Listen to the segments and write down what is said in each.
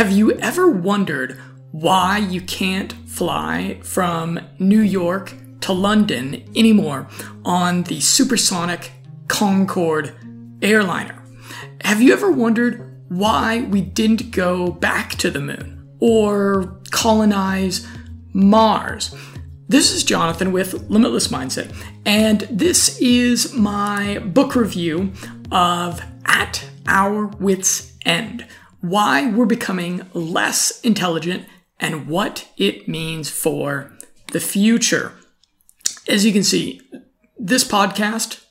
Have you ever wondered why you can't fly from New York to London anymore on the supersonic Concorde airliner? Have you ever wondered why we didn't go back to the moon or colonize Mars? This is Jonathan with Limitless Mindset, and this is my book review of At Our Wits End why we're becoming less intelligent and what it means for the future. As you can see, this podcast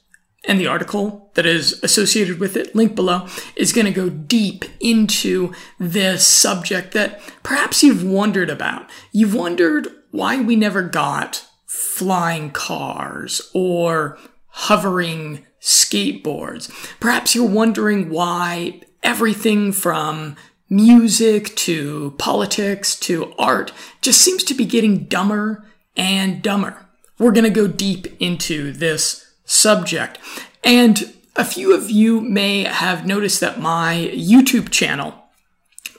and the article that is associated with it, link below, is going to go deep into this subject that perhaps you've wondered about. You've wondered why we never got flying cars or hovering skateboards. Perhaps you're wondering why everything from music to politics to art just seems to be getting dumber and dumber. We're going to go deep into this subject. And a few of you may have noticed that my YouTube channel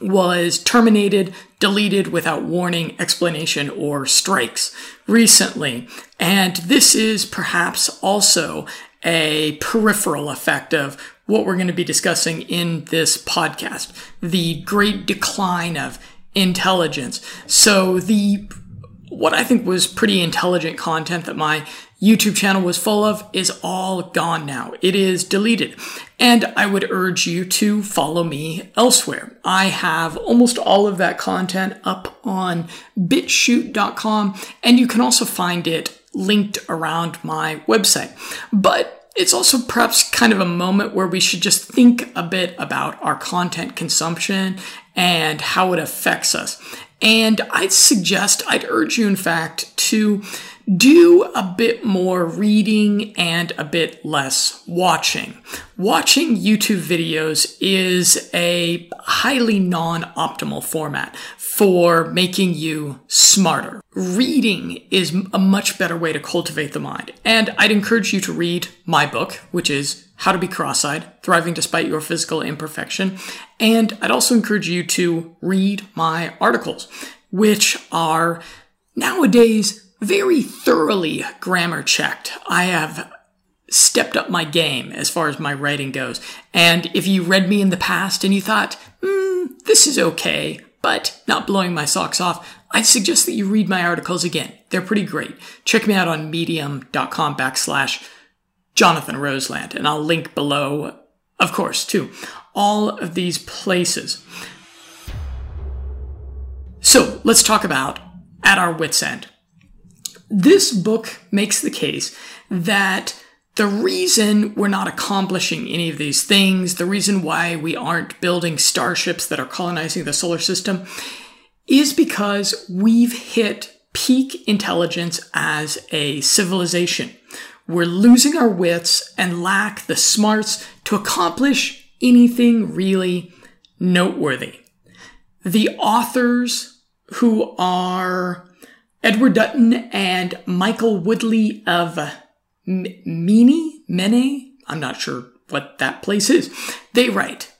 was terminated, deleted without warning, explanation, or strikes recently. And this is perhaps also a peripheral effect of what we're going to be discussing in this podcast the great decline of intelligence. So, the what I think was pretty intelligent content that my YouTube channel was full of is all gone now. It is deleted. And I would urge you to follow me elsewhere. I have almost all of that content up on bitchute.com, and you can also find it linked around my website. But it's also perhaps kind of a moment where we should just think a bit about our content consumption and how it affects us. And I'd suggest, I'd urge you, in fact, to do a bit more reading and a bit less watching. Watching YouTube videos is a highly non optimal format for making you smarter. Reading is a much better way to cultivate the mind. And I'd encourage you to read my book, which is How to Be Cross Eyed Thriving Despite Your Physical Imperfection. And I'd also encourage you to read my articles, which are nowadays very thoroughly grammar checked. I have stepped up my game as far as my writing goes. And if you read me in the past and you thought, hmm, this is okay, but not blowing my socks off, I'd suggest that you read my articles again. They're pretty great. Check me out on medium.com backslash Jonathan Roseland, and I'll link below, of course, to all of these places. So let's talk about At Our Wits End. This book makes the case that the reason we're not accomplishing any of these things, the reason why we aren't building starships that are colonizing the solar system, is because we've hit peak intelligence as a civilization. We're losing our wits and lack the smarts to accomplish anything really noteworthy. The authors who are Edward Dutton and Michael Woodley of Menie, Menie, I'm not sure what that place is. They write,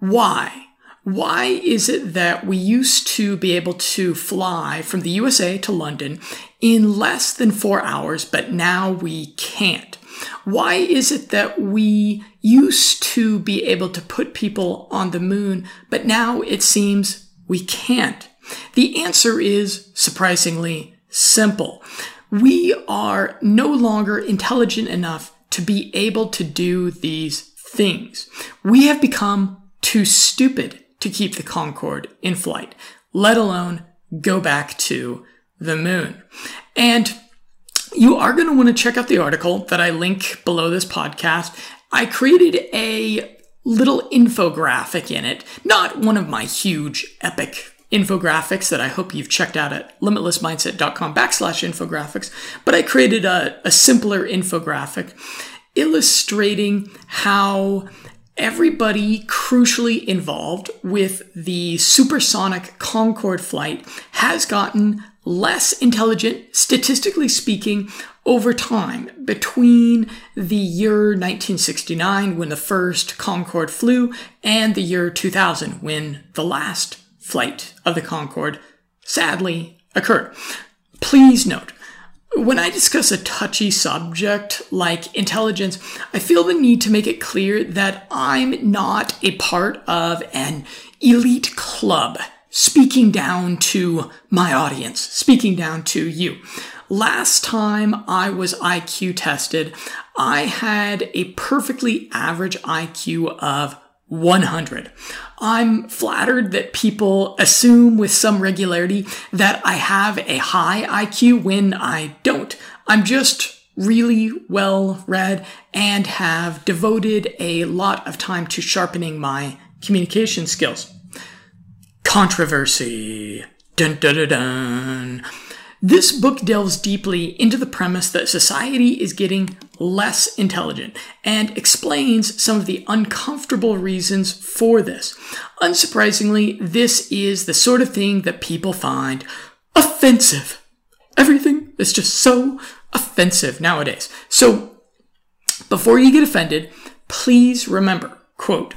why? Why is it that we used to be able to fly from the USA to London in less than four hours, but now we can't? Why is it that we used to be able to put people on the moon, but now it seems we can't? The answer is surprisingly simple. We are no longer intelligent enough to be able to do these things. We have become too stupid to keep the Concorde in flight, let alone go back to the moon. And you are going to want to check out the article that I link below this podcast. I created a little infographic in it, not one of my huge epic infographics that I hope you've checked out at limitlessmindset.com backslash infographics, but I created a, a simpler infographic illustrating how everybody crucially involved with the supersonic Concorde flight has gotten less intelligent, statistically speaking, over time. Between the year 1969 when the first Concorde flew and the year 2000 when the last flight of the Concorde sadly occurred. Please note, when I discuss a touchy subject like intelligence, I feel the need to make it clear that I'm not a part of an elite club speaking down to my audience, speaking down to you. Last time I was IQ tested, I had a perfectly average IQ of 100. I'm flattered that people assume with some regularity that I have a high IQ when I don't. I'm just really well read and have devoted a lot of time to sharpening my communication skills. Controversy. Dun dun dun dun. This book delves deeply into the premise that society is getting less intelligent and explains some of the uncomfortable reasons for this. Unsurprisingly, this is the sort of thing that people find offensive. Everything is just so offensive nowadays. So, before you get offended, please remember, quote,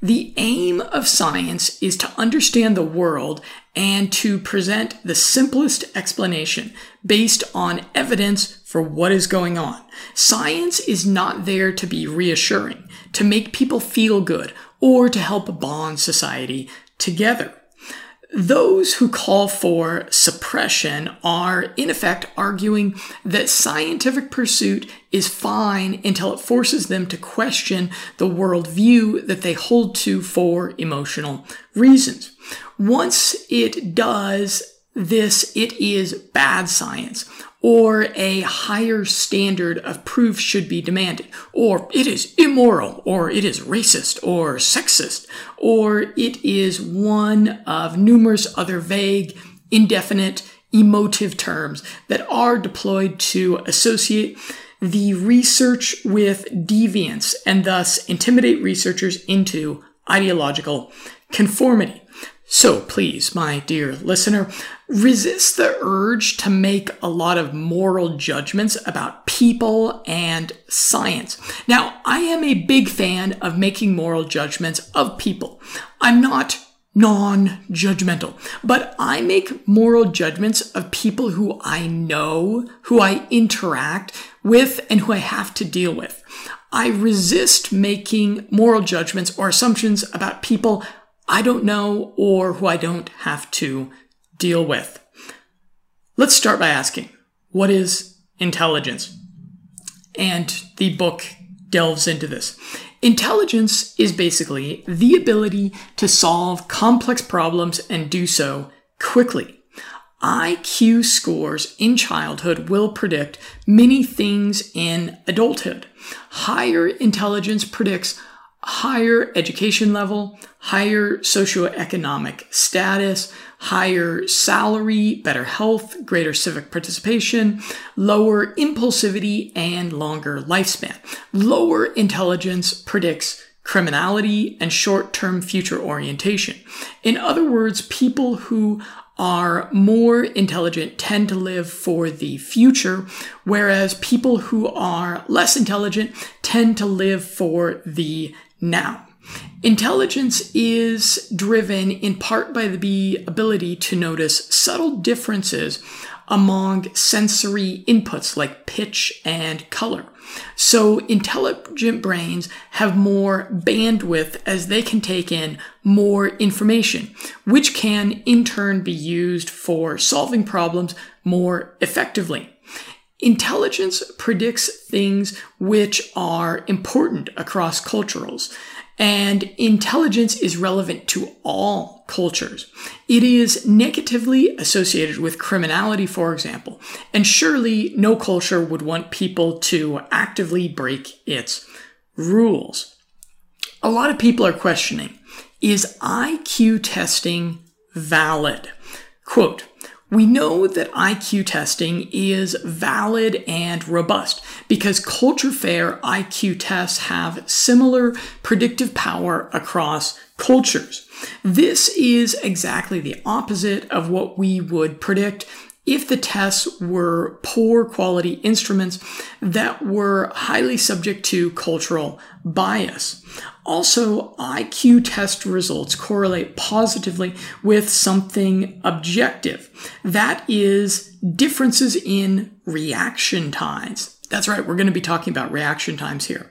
the aim of science is to understand the world and to present the simplest explanation based on evidence for what is going on. Science is not there to be reassuring, to make people feel good, or to help bond society together. Those who call for suppression are, in effect, arguing that scientific pursuit is fine until it forces them to question the worldview that they hold to for emotional reasons. Once it does this, it is bad science or a higher standard of proof should be demanded, or it is immoral, or it is racist, or sexist, or it is one of numerous other vague, indefinite, emotive terms that are deployed to associate the research with deviance and thus intimidate researchers into ideological conformity. So please, my dear listener, resist the urge to make a lot of moral judgments about people and science. Now, I am a big fan of making moral judgments of people. I'm not non-judgmental, but I make moral judgments of people who I know, who I interact with, and who I have to deal with. I resist making moral judgments or assumptions about people I don't know or who I don't have to deal with. Let's start by asking, what is intelligence? And the book delves into this. Intelligence is basically the ability to solve complex problems and do so quickly. IQ scores in childhood will predict many things in adulthood. Higher intelligence predicts higher education level, higher socioeconomic status, higher salary, better health, greater civic participation, lower impulsivity, and longer lifespan. Lower intelligence predicts criminality and short term future orientation. In other words, people who are more intelligent tend to live for the future, whereas people who are less intelligent tend to live for the now. Intelligence is driven in part by the ability to notice subtle differences among sensory inputs like pitch and color. So intelligent brains have more bandwidth as they can take in more information, which can in turn be used for solving problems more effectively. Intelligence predicts things which are important across cultures, and intelligence is relevant to all cultures. It is negatively associated with criminality, for example, and surely no culture would want people to actively break its rules. A lot of people are questioning is IQ testing valid? Quote, we know that IQ testing is valid and robust because culture fair IQ tests have similar predictive power across cultures. This is exactly the opposite of what we would predict if the tests were poor quality instruments that were highly subject to cultural bias. Also, IQ test results correlate positively with something objective. That is differences in reaction times. That's right, we're going to be talking about reaction times here.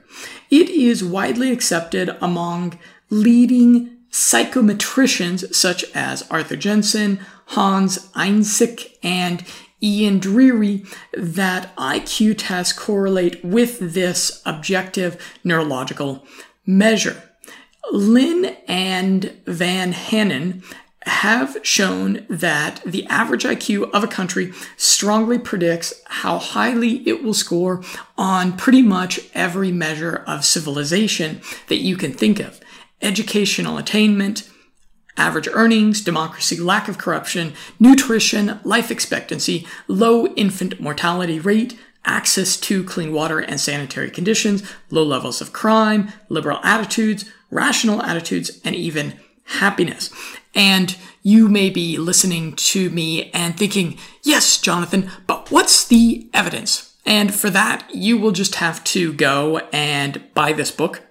It is widely accepted among leading psychometricians such as Arthur Jensen, Hans Eysenck, and Ian Deary that IQ tests correlate with this objective neurological measure. Lynn and Vanhanen have shown that the average IQ of a country strongly predicts how highly it will score on pretty much every measure of civilization that you can think of. Educational attainment, average earnings, democracy, lack of corruption, nutrition, life expectancy, low infant mortality rate, access to clean water and sanitary conditions, low levels of crime, liberal attitudes, rational attitudes, and even happiness. And you may be listening to me and thinking, yes, Jonathan, but what's the evidence? And for that, you will just have to go and buy this book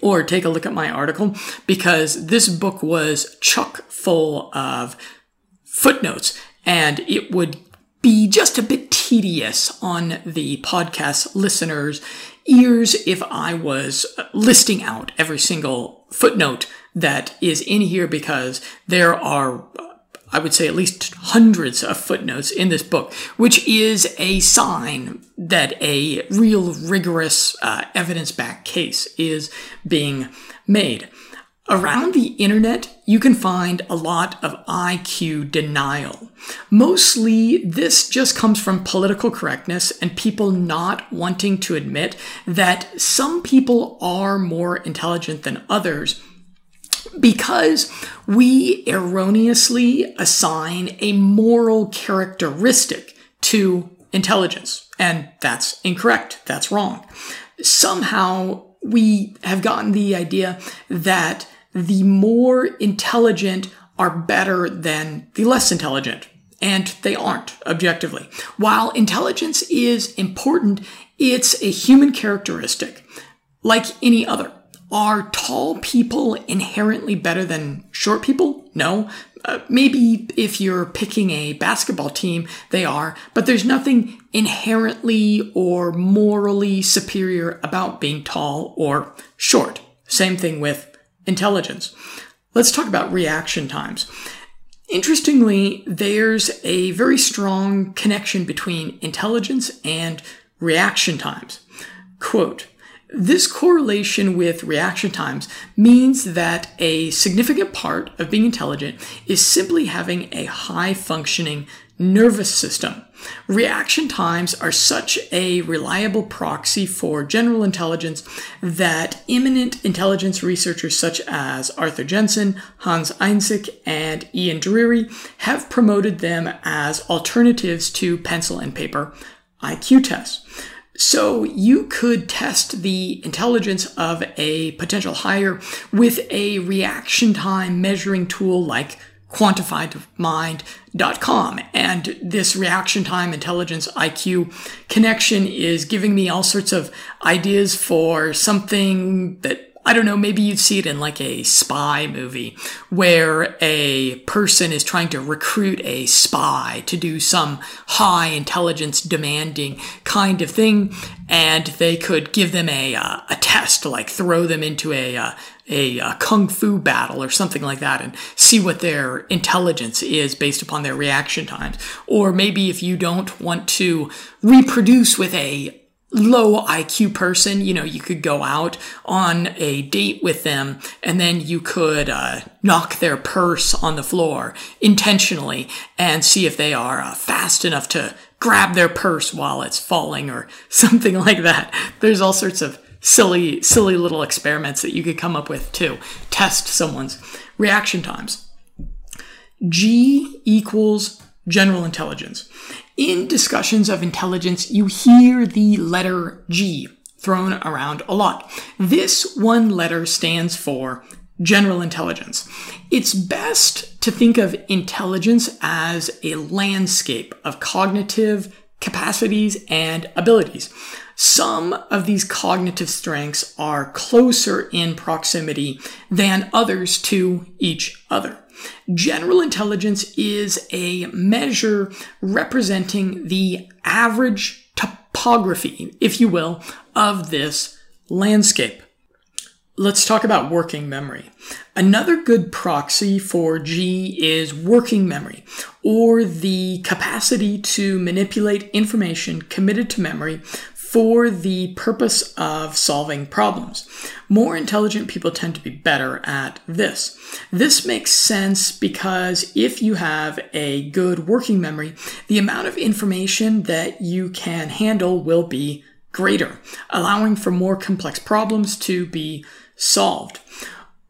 or take a look at my article because this book was chock full of footnotes and it would be just a bit tedious on the podcast listeners' ears if I was listing out every single footnote that is in here because there are I would say at least hundreds of footnotes in this book, which is a sign that a real rigorous uh, evidence backed case is being made. Around the internet, you can find a lot of IQ denial. Mostly, this just comes from political correctness and people not wanting to admit that some people are more intelligent than others because we erroneously assign a moral characteristic to intelligence. And that's incorrect. That's wrong. Somehow we have gotten the idea that the more intelligent are better than the less intelligent. And they aren't objectively. While intelligence is important, it's a human characteristic like any other. Are tall people inherently better than short people? No. Uh, maybe if you're picking a basketball team, they are, but there's nothing inherently or morally superior about being tall or short. Same thing with intelligence. Let's talk about reaction times. Interestingly, there's a very strong connection between intelligence and reaction times. Quote, this correlation with reaction times means that a significant part of being intelligent is simply having a high functioning nervous system. Reaction times are such a reliable proxy for general intelligence that eminent intelligence researchers such as Arthur Jensen, Hans Eysenck, and Ian Deary have promoted them as alternatives to pencil and paper IQ tests. So you could test the intelligence of a potential hire with a reaction time measuring tool like quantifiedmind.com. And this reaction time intelligence IQ connection is giving me all sorts of ideas for something that I don't know, maybe you'd see it in like a spy movie where a person is trying to recruit a spy to do some high intelligence demanding kind of thing. And they could give them a, uh, a test, like throw them into a, uh, a, a uh, kung fu battle or something like that and see what their intelligence is based upon their reaction times. Or maybe if you don't want to reproduce with a low IQ person, you know, you could go out on a date with them and then you could uh, knock their purse on the floor intentionally and see if they are uh, fast enough to grab their purse while it's falling or something like that. There's all sorts of silly, silly little experiments that you could come up with to test someone's reaction times. G equals general intelligence. In discussions of intelligence, you hear the letter G thrown around a lot. This one letter stands for general intelligence. It's best to think of intelligence as a landscape of cognitive capacities and abilities. Some of these cognitive strengths are closer in proximity than others to each other. General intelligence is a measure representing the average topography, if you will, of this landscape. Let's talk about working memory. Another good proxy for G is working memory, or the capacity to manipulate information committed to memory for the purpose of solving problems. More intelligent people tend to be better at this. This makes sense because if you have a good working memory, the amount of information that you can handle will be greater, allowing for more complex problems to be solved.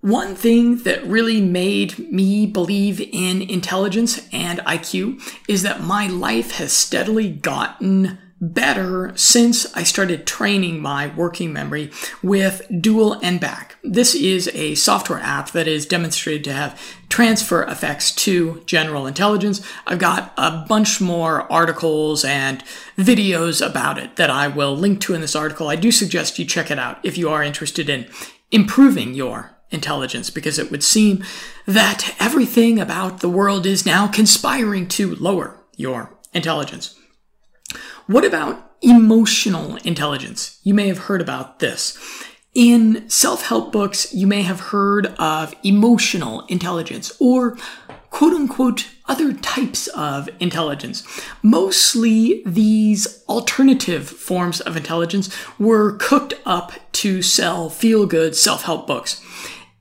One thing that really made me believe in intelligence and IQ is that my life has steadily gotten better since I started training my working memory with Dual N-Back. This is a software app that is demonstrated to have transfer effects to general intelligence. I've got a bunch more articles and videos about it that I will link to in this article. I do suggest you check it out if you are interested in improving your intelligence because it would seem that everything about the world is now conspiring to lower your intelligence. What about emotional intelligence? You may have heard about this. In self help books, you may have heard of emotional intelligence or quote unquote other types of intelligence. Mostly these alternative forms of intelligence were cooked up to sell feel good self help books.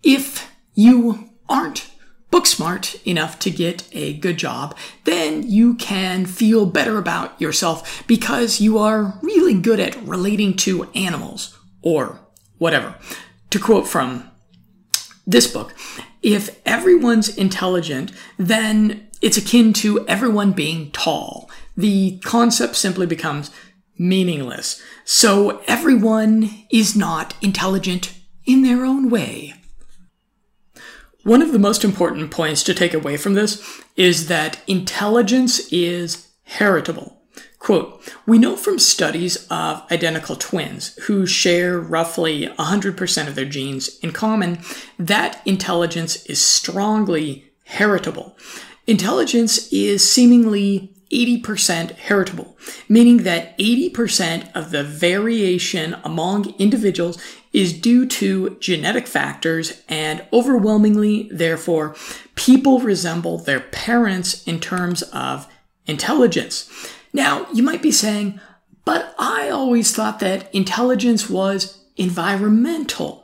If you aren't book smart enough to get a good job, then you can feel better about yourself because you are really good at relating to animals or whatever. To quote from this book, if everyone's intelligent, then it's akin to everyone being tall. The concept simply becomes meaningless. So everyone is not intelligent in their own way. One of the most important points to take away from this is that intelligence is heritable. Quote, we know from studies of identical twins who share roughly 100% of their genes in common that intelligence is strongly heritable. Intelligence is seemingly 80% heritable, meaning that 80% of the variation among individuals is due to genetic factors and overwhelmingly, therefore, people resemble their parents in terms of intelligence. Now, you might be saying, but I always thought that intelligence was environmental.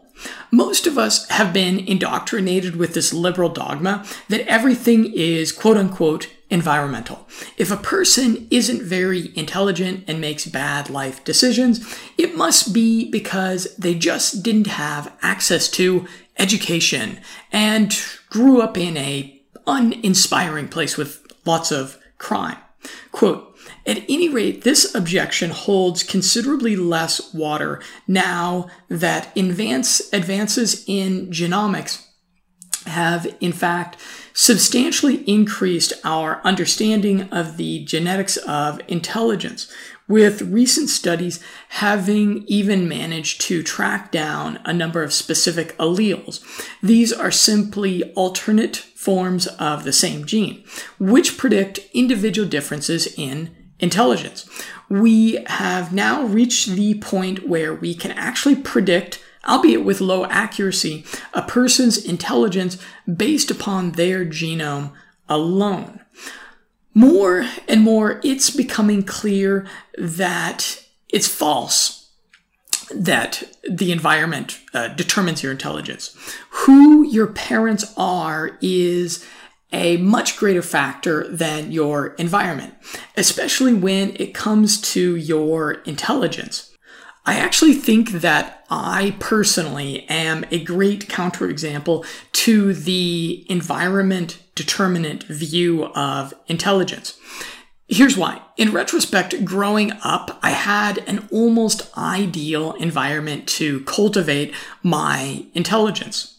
Most of us have been indoctrinated with this liberal dogma that everything is quote unquote environmental. If a person isn't very intelligent and makes bad life decisions, it must be because they just didn't have access to education and grew up in a uninspiring place with lots of crime. Quote, at any rate, this objection holds considerably less water now that advance, advances in genomics have, in fact, substantially increased our understanding of the genetics of intelligence, with recent studies having even managed to track down a number of specific alleles. These are simply alternate forms of the same gene, which predict individual differences in intelligence. We have now reached the point where we can actually predict albeit with low accuracy, a person's intelligence based upon their genome alone. More and more, it's becoming clear that it's false that the environment uh, determines your intelligence. Who your parents are is a much greater factor than your environment, especially when it comes to your intelligence. I actually think that I personally am a great counterexample to the environment determinant view of intelligence. Here's why. In retrospect, growing up, I had an almost ideal environment to cultivate my intelligence.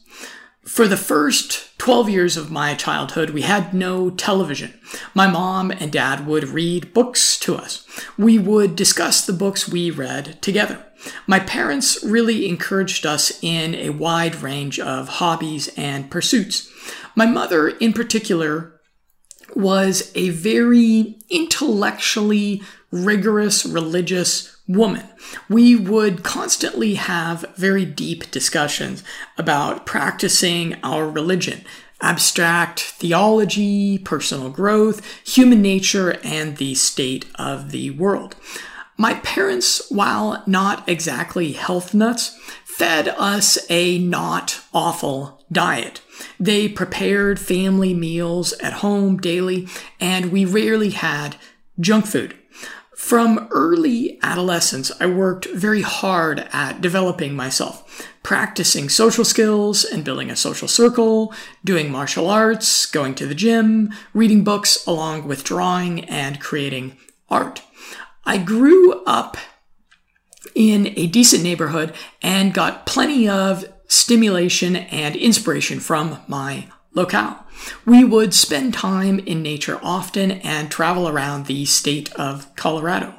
For the first 12 years of my childhood, we had no television. My mom and dad would read books to us. We would discuss the books we read together. My parents really encouraged us in a wide range of hobbies and pursuits. My mother, in particular, was a very intellectually rigorous religious woman. We would constantly have very deep discussions about practicing our religion, abstract theology, personal growth, human nature, and the state of the world. My parents, while not exactly health nuts, fed us a not awful diet. They prepared family meals at home daily, and we rarely had junk food. From early adolescence, I worked very hard at developing myself, practicing social skills and building a social circle, doing martial arts, going to the gym, reading books, along with drawing and creating art. I grew up in a decent neighborhood and got plenty of stimulation and inspiration from my locale. We would spend time in nature often and travel around the state of Colorado.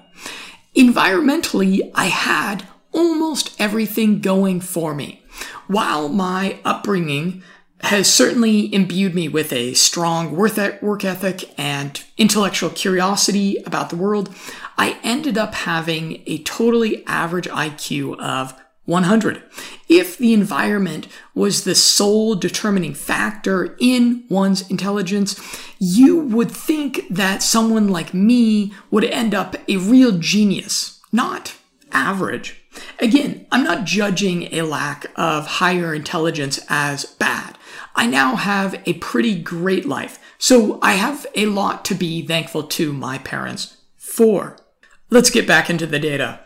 Environmentally, I had almost everything going for me. While my upbringing has certainly imbued me with a strong work ethic and intellectual curiosity about the world, I ended up having a totally average IQ of 100. If the environment was the sole determining factor in one's intelligence, you would think that someone like me would end up a real genius, not average. Again, I'm not judging a lack of higher intelligence as bad. I now have a pretty great life, so I have a lot to be thankful to my parents for. Let's get back into the data.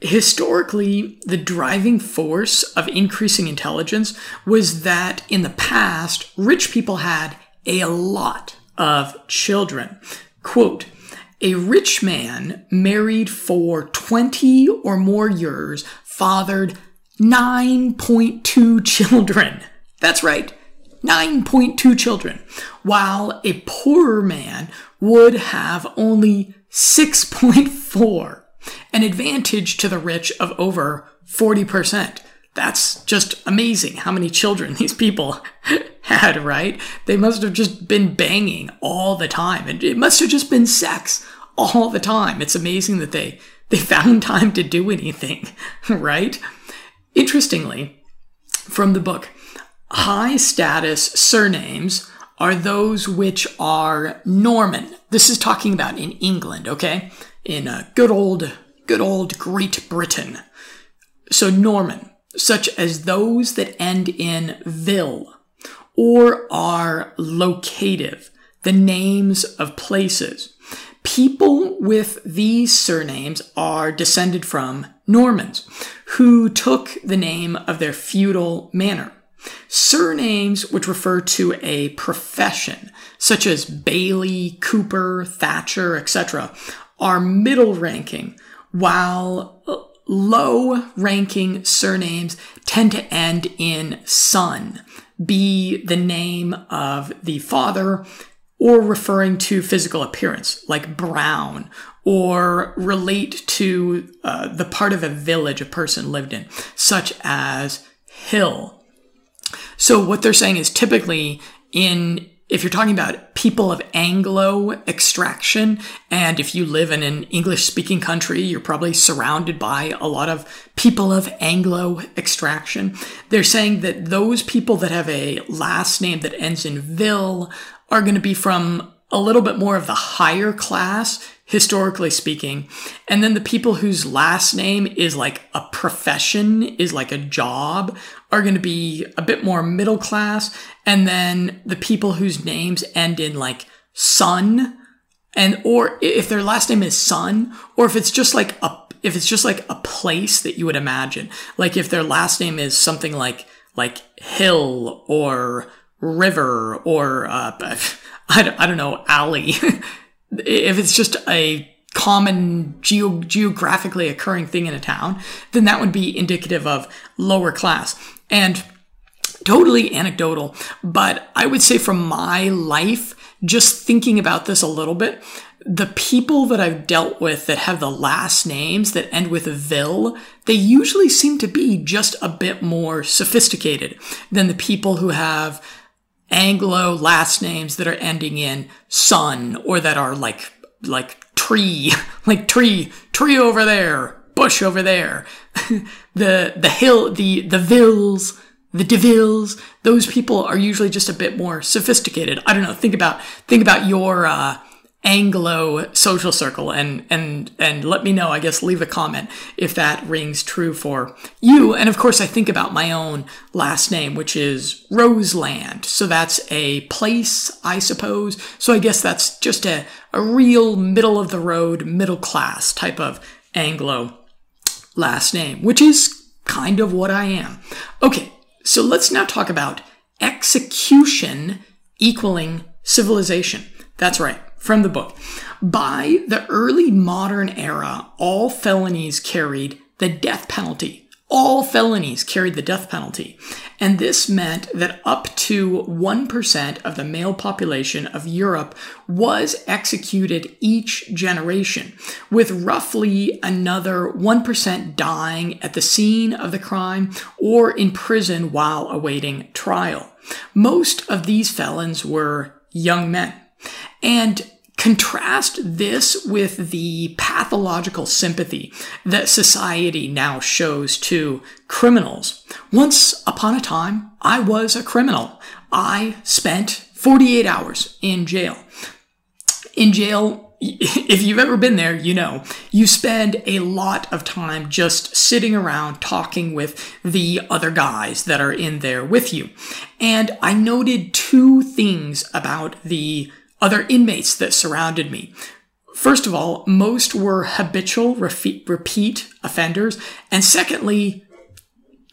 Historically, the driving force of increasing intelligence was that in the past, rich people had a lot of children. Quote, a rich man married for 20 or more years fathered 9.2 children. That's right, 9.2 children, while a poorer man would have only 6.4 an advantage to the rich of over 40%. That's just amazing how many children these people had, right? They must have just been banging all the time. And it must have just been sex all the time. It's amazing that they, they found time to do anything, right? Interestingly, from the book, high status surnames are those which are Norman. This is talking about in England, okay? In a good old good old Great Britain. So Norman, such as those that end in vil or are locative, the names of places. People with these surnames are descended from Normans, who took the name of their feudal manor. Surnames which refer to a profession, such as Bailey, Cooper, Thatcher, etc., are middle ranking, while low ranking surnames tend to end in son, be the name of the father, or referring to physical appearance, like Brown, or relate to uh, the part of a village a person lived in, such as Hill. So, what they're saying is typically in if you're talking about people of Anglo extraction, and if you live in an English speaking country, you're probably surrounded by a lot of people of Anglo extraction. They're saying that those people that have a last name that ends in vil are going to be from a little bit more of the higher class historically speaking. And then the people whose last name is like a profession, is like a job, are going to be a bit more middle class. And then the people whose names end in like son, and or if their last name is son, or if it's just like a if it's just like a place that you would imagine, like if their last name is something like like hill or river or uh, I don't, I don't know alley. If it's just a common geo- geographically occurring thing in a town, then that would be indicative of lower class. And totally anecdotal, but I would say from my life, just thinking about this a little bit, the people that I've dealt with that have the last names that end with Ville, they usually seem to be just a bit more sophisticated than the people who have Anglo last names that are ending in son or that are like, like tree, like tree, tree over there, bush over there. the, the hill, the, the Villes, the DeVilles, those people are usually just a bit more sophisticated. I don't know. Think about, think about your, uh, Anglo social circle and, and, and let me know, I guess leave a comment if that rings true for you. And of course, I think about my own last name, which is Roseland. So that's a place, I suppose. So I guess that's just a, a real middle of the road, middle class type of Anglo last name, which is kind of what I am. Okay. So let's now talk about execution equaling civilization. That's right from the book. By the early modern era, all felonies carried the death penalty. All felonies carried the death penalty. And this meant that up to 1% of the male population of Europe was executed each generation, with roughly another 1% dying at the scene of the crime or in prison while awaiting trial. Most of these felons were young men. And contrast this with the pathological sympathy that society now shows to criminals. Once upon a time, I was a criminal. I spent 48 hours in jail. In jail, if you've ever been there, you know, you spend a lot of time just sitting around talking with the other guys that are in there with you. And I noted two things about the other inmates that surrounded me. First of all, most were habitual repeat offenders. And secondly,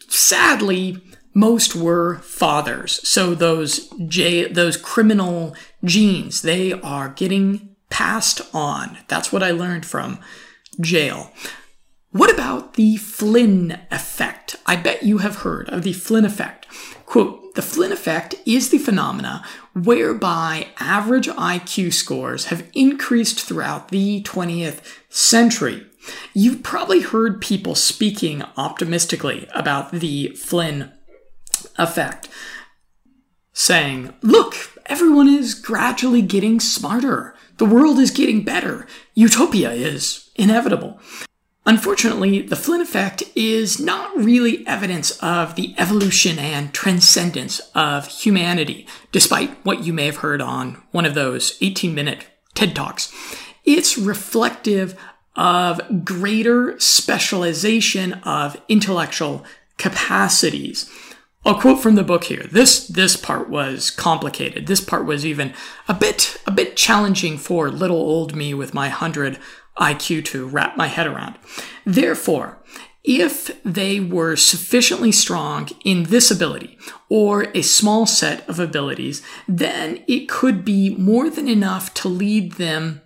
sadly, most were fathers. So those J, those criminal genes, they are getting passed on. That's what I learned from jail. What about the Flynn effect? I bet you have heard of the Flynn effect. Quote, the Flynn effect is the phenomena whereby average IQ scores have increased throughout the 20th century. You've probably heard people speaking optimistically about the Flynn effect, saying, Look, everyone is gradually getting smarter. The world is getting better. Utopia is inevitable. Unfortunately, the Flynn effect is not really evidence of the evolution and transcendence of humanity, despite what you may have heard on one of those 18 minute TED Talks. It's reflective of greater specialization of intellectual capacities. I'll quote from the book here. This this part was complicated. This part was even a bit a bit challenging for little old me with my 100 IQ to wrap my head around. Therefore, if they were sufficiently strong in this ability or a small set of abilities, then it could be more than enough to lead them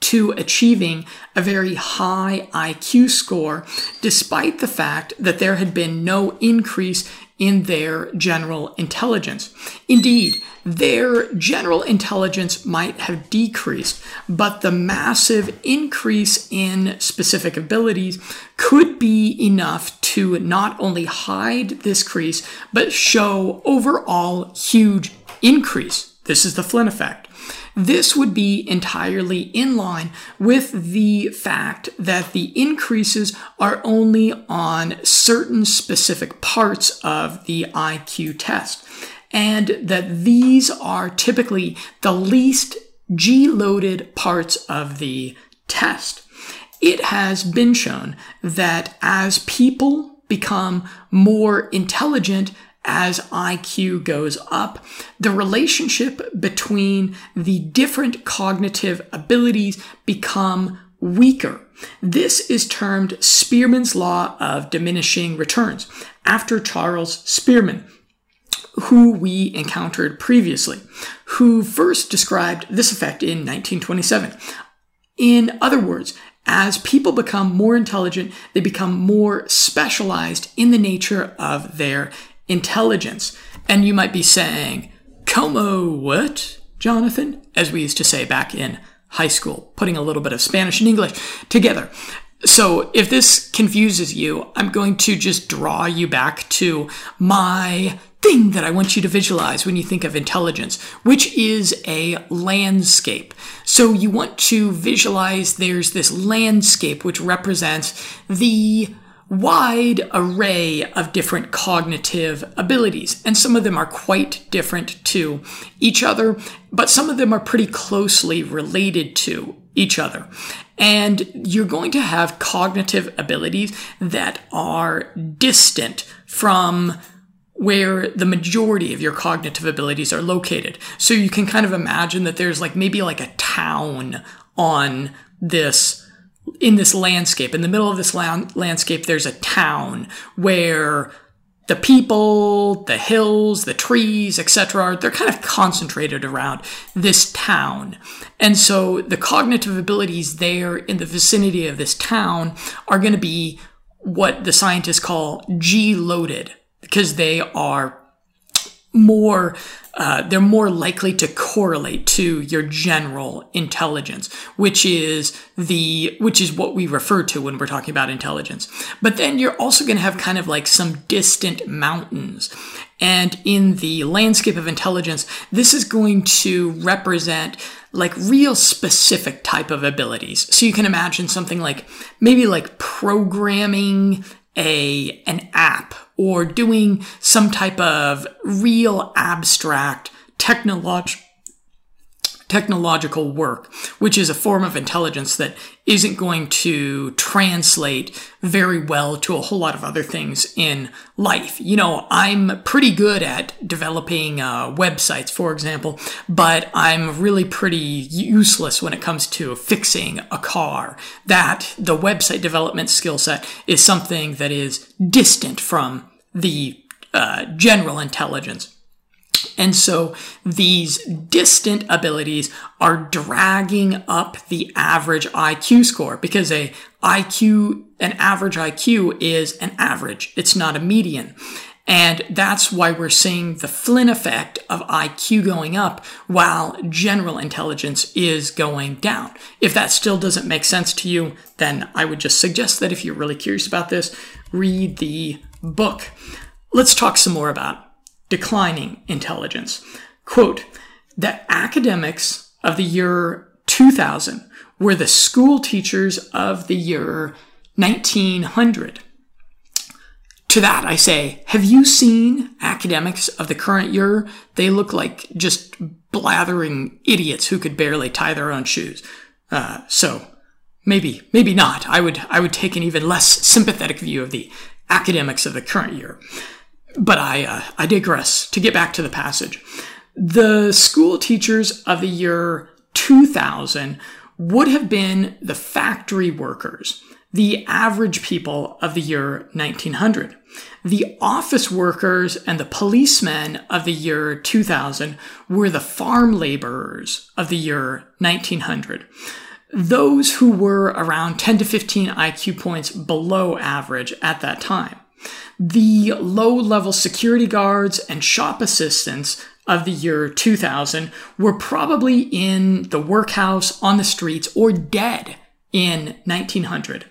to achieving a very high IQ score, despite the fact that there had been no increase in their general intelligence. Indeed, their general intelligence might have decreased, but the massive increase in specific abilities could be enough to not only hide this crease, but show overall huge increase. This is the Flynn effect. This would be entirely in line with the fact that the increases are only on certain specific parts of the IQ test, and that these are typically the least G loaded parts of the test. It has been shown that as people become more intelligent, as IQ goes up, the relationship between the different cognitive abilities become weaker. This is termed Spearman's law of diminishing returns after Charles Spearman, who we encountered previously, who first described this effect in 1927. In other words, as people become more intelligent, they become more specialized in the nature of their intelligence. And you might be saying, Como what, Jonathan? As we used to say back in high school, putting a little bit of Spanish and English together. So if this confuses you, I'm going to just draw you back to my thing that I want you to visualize when you think of intelligence, which is a landscape. So you want to visualize there's this landscape which represents the wide array of different cognitive abilities. And some of them are quite different to each other, but some of them are pretty closely related to each other. And you're going to have cognitive abilities that are distant from where the majority of your cognitive abilities are located. So you can kind of imagine that there's like maybe like a town on this in this landscape. In the middle of this landscape, there's a town where the people, the hills, the trees, etc., they're kind of concentrated around this town. And so the cognitive abilities there in the vicinity of this town are going to be what the scientists call G loaded because they are more uh, they're more likely to correlate to your general intelligence, which is the which is what we refer to when we're talking about intelligence. But then you're also going to have kind of like some distant mountains. And in the landscape of intelligence, this is going to represent like real specific type of abilities. So you can imagine something like maybe like programming a an app or doing some type of real abstract technolog- technological work, which is a form of intelligence that isn't going to translate very well to a whole lot of other things in life. You know, I'm pretty good at developing uh, websites, for example, but I'm really pretty useless when it comes to fixing a car. That the website development skill set is something that is distant from the uh, general intelligence. And so these distant abilities are dragging up the average IQ score because a IQ, an average IQ is an average. It's not a median. And that's why we're seeing the Flynn effect of IQ going up while general intelligence is going down. If that still doesn't make sense to you, then I would just suggest that if you're really curious about this, read the book. Let's talk some more about declining intelligence. Quote, the academics of the year 2000 were the school teachers of the year 1900. To that, I say, have you seen academics of the current year? They look like just blathering idiots who could barely tie their own shoes. Uh, so maybe, maybe not. I would, I would take an even less sympathetic view of the academics of the current year. But I, uh, I digress. To get back to the passage, the school teachers of the year 2000 would have been the factory workers, the average people of the year 1900. The office workers and the policemen of the year 2000 were the farm laborers of the year 1900. Those who were around 10 to 15 IQ points below average at that time the low level security guards and shop assistants of the year 2000 were probably in the workhouse, on the streets, or dead in 1900.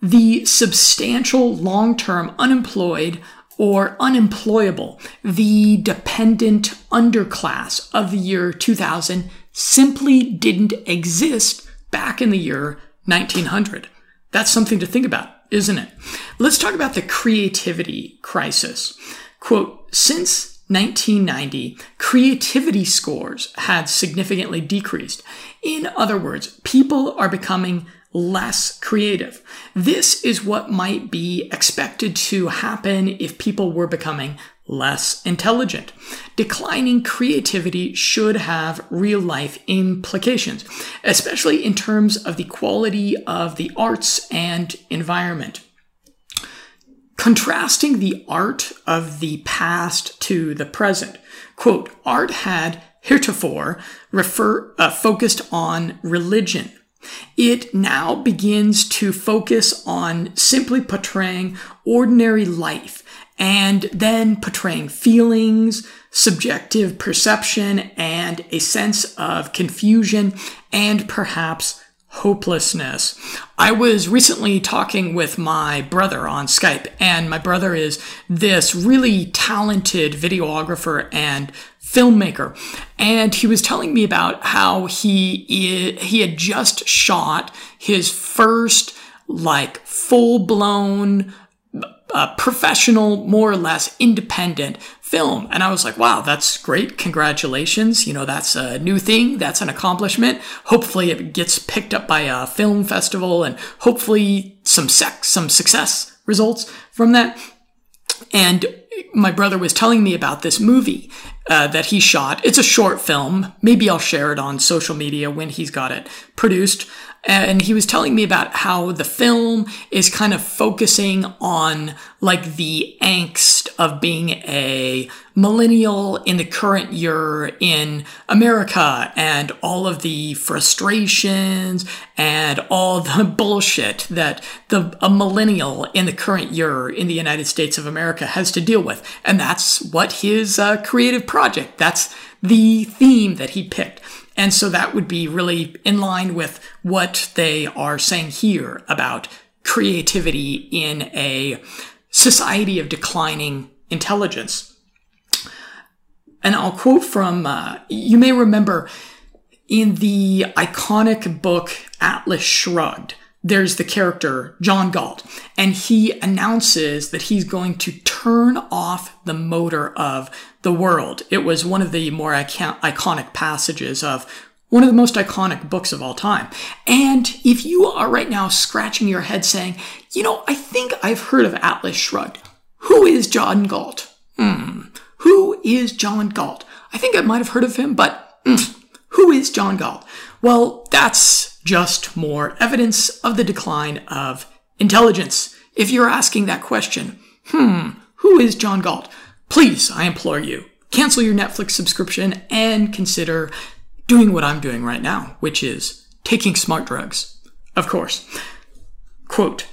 The substantial long term unemployed or unemployable, the dependent underclass of the year 2000 simply didn't exist back in the year 1900. That's something to think about isn't it? Let's talk about the creativity crisis. Quote, since 1990, creativity scores had significantly decreased. In other words, people are becoming less creative. This is what might be expected to happen if people were becoming less intelligent. Declining creativity should have real life implications, especially in terms of the quality of the arts and environment. Contrasting the art of the past to the present, quote, art had heretofore refer, uh, focused on religion. It now begins to focus on simply portraying ordinary life and then portraying feelings, subjective perception, and a sense of confusion and perhaps hopelessness. I was recently talking with my brother on Skype, and my brother is this really talented videographer and filmmaker. And he was telling me about how he he had just shot his first like full blown uh, professional, more or less independent film. And I was like, wow, that's great. Congratulations. You know, that's a new thing. That's an accomplishment. Hopefully it gets picked up by a film festival and hopefully some sex, some success results from that. And my brother was telling me about this movie uh, that he shot. It's a short film. Maybe I'll share it on social media when he's got it produced and he was telling me about how the film is kind of focusing on like the angst of being a millennial in the current year in America and all of the frustrations and all the bullshit that the a millennial in the current year in the United States of America has to deal with. And that's what his uh, creative project that's the theme that he picked and so that would be really in line with what they are saying here about creativity in a society of declining intelligence. And I'll quote from, uh, you may remember in the iconic book Atlas Shrugged, there's the character John Galt, and he announces that he's going to turn off the motor of the world. It was one of the more iconic passages of one of the most iconic books of all time. And if you are right now scratching your head saying, you know, I think I've heard of Atlas Shrugged. Who is John Galt? Hmm. Who is John Galt? I think I might have heard of him, but mm, who is John Galt? Well, that's just more evidence of the decline of intelligence. If you're asking that question, hmm, who is John Galt? Please, I implore you, cancel your Netflix subscription and consider doing what I'm doing right now, which is taking smart drugs. Of course. Quote,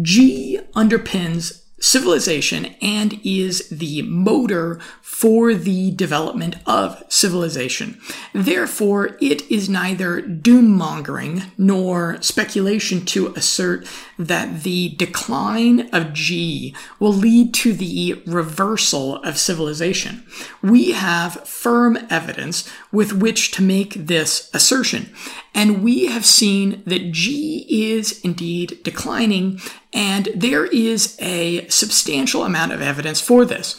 G underpins civilization and is the motor for the development of civilization. Therefore, it is neither doom mongering nor speculation to assert that the decline of G will lead to the reversal of civilization. We have firm evidence with which to make this assertion, and we have seen that G is indeed declining, and there is a substantial amount of evidence for this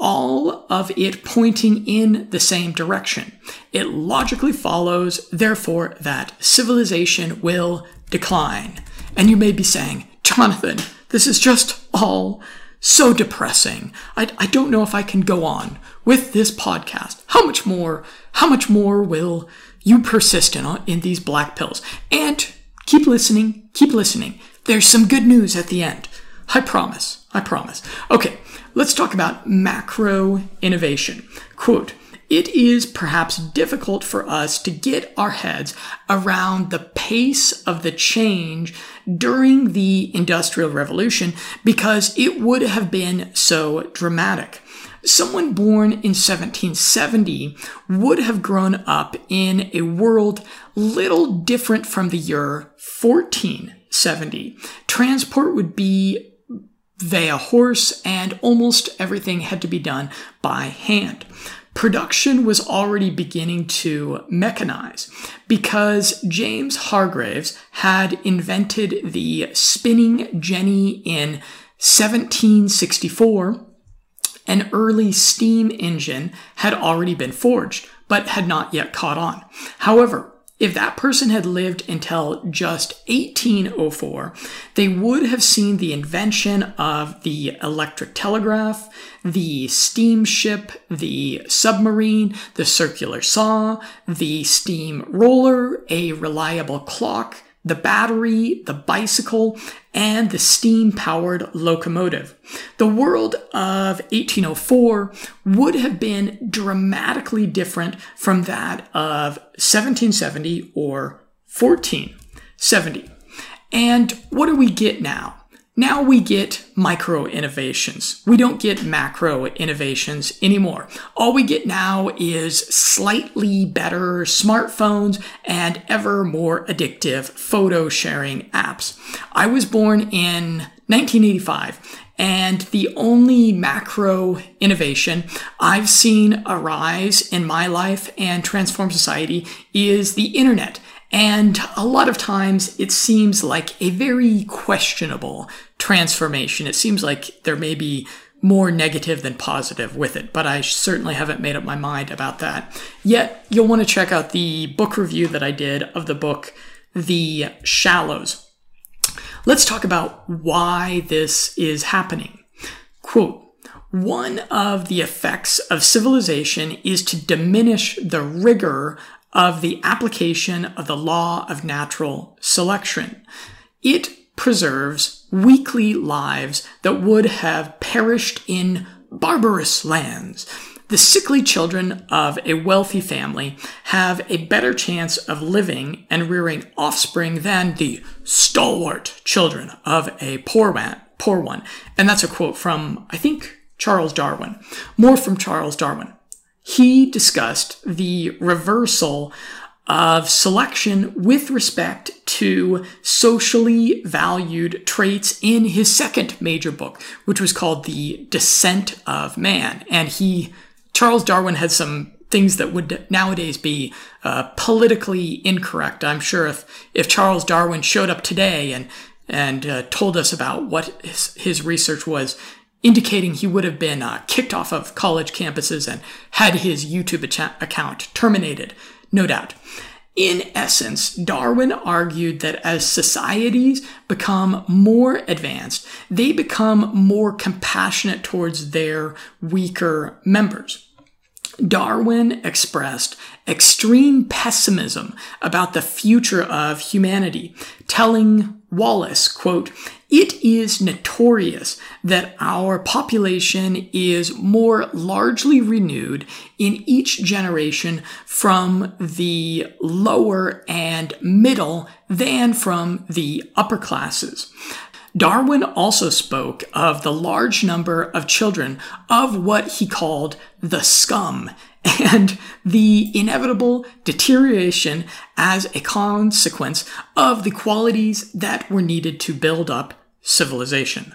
all of it pointing in the same direction. It logically follows, therefore, that civilization will decline. And you may be saying, Jonathan, this is just all so depressing. I, I don't know if I can go on with this podcast. How much more, how much more will you persist in, in these black pills? And keep listening, keep listening. There's some good news at the end. I promise. I promise. Okay, let's talk about macro innovation. Quote, it is perhaps difficult for us to get our heads around the pace of the change during the Industrial Revolution because it would have been so dramatic. Someone born in 1770 would have grown up in a world little different from the year 1470. Transport would be via horse, and almost everything had to be done by hand. Production was already beginning to mechanize because James Hargreaves had invented the spinning jenny in 1764. An early steam engine had already been forged, but had not yet caught on. However, if that person had lived until just 1804, they would have seen the invention of the electric telegraph, the steamship, the submarine, the circular saw, the steam roller, a reliable clock, the battery, the bicycle, and the steam powered locomotive. The world of 1804 would have been dramatically different from that of 1770 or 1470. And what do we get now? Now we get micro innovations. We don't get macro innovations anymore. All we get now is slightly better smartphones and ever more addictive photo sharing apps. I was born in 1985 and the only macro innovation I've seen arise in my life and transform society is the internet. And a lot of times it seems like a very questionable transformation. It seems like there may be more negative than positive with it, but I certainly haven't made up my mind about that. Yet, you'll want to check out the book review that I did of the book, The Shallows. Let's talk about why this is happening. Quote, one of the effects of civilization is to diminish the rigor of the application of the law of natural selection. It preserves weakly lives that would have perished in barbarous lands. The sickly children of a wealthy family have a better chance of living and rearing offspring than the stalwart children of a poor one. Poor one. And that's a quote from, I think, Charles Darwin. More from Charles Darwin he discussed the reversal of selection with respect to socially valued traits in his second major book, which was called The Descent of Man. And he, Charles Darwin, had some things that would nowadays be uh, politically incorrect. I'm sure if, if Charles Darwin showed up today and and uh, told us about what his, his research was, indicating he would have been uh, kicked off of college campuses and had his YouTube account terminated, no doubt. In essence, Darwin argued that as societies become more advanced, they become more compassionate towards their weaker members. Darwin expressed extreme pessimism about the future of humanity, telling Wallace, quote, it is notorious that our population is more largely renewed in each generation from the lower and middle than from the upper classes. Darwin also spoke of the large number of children of what he called the scum and the inevitable deterioration as a consequence of the qualities that were needed to build up civilization.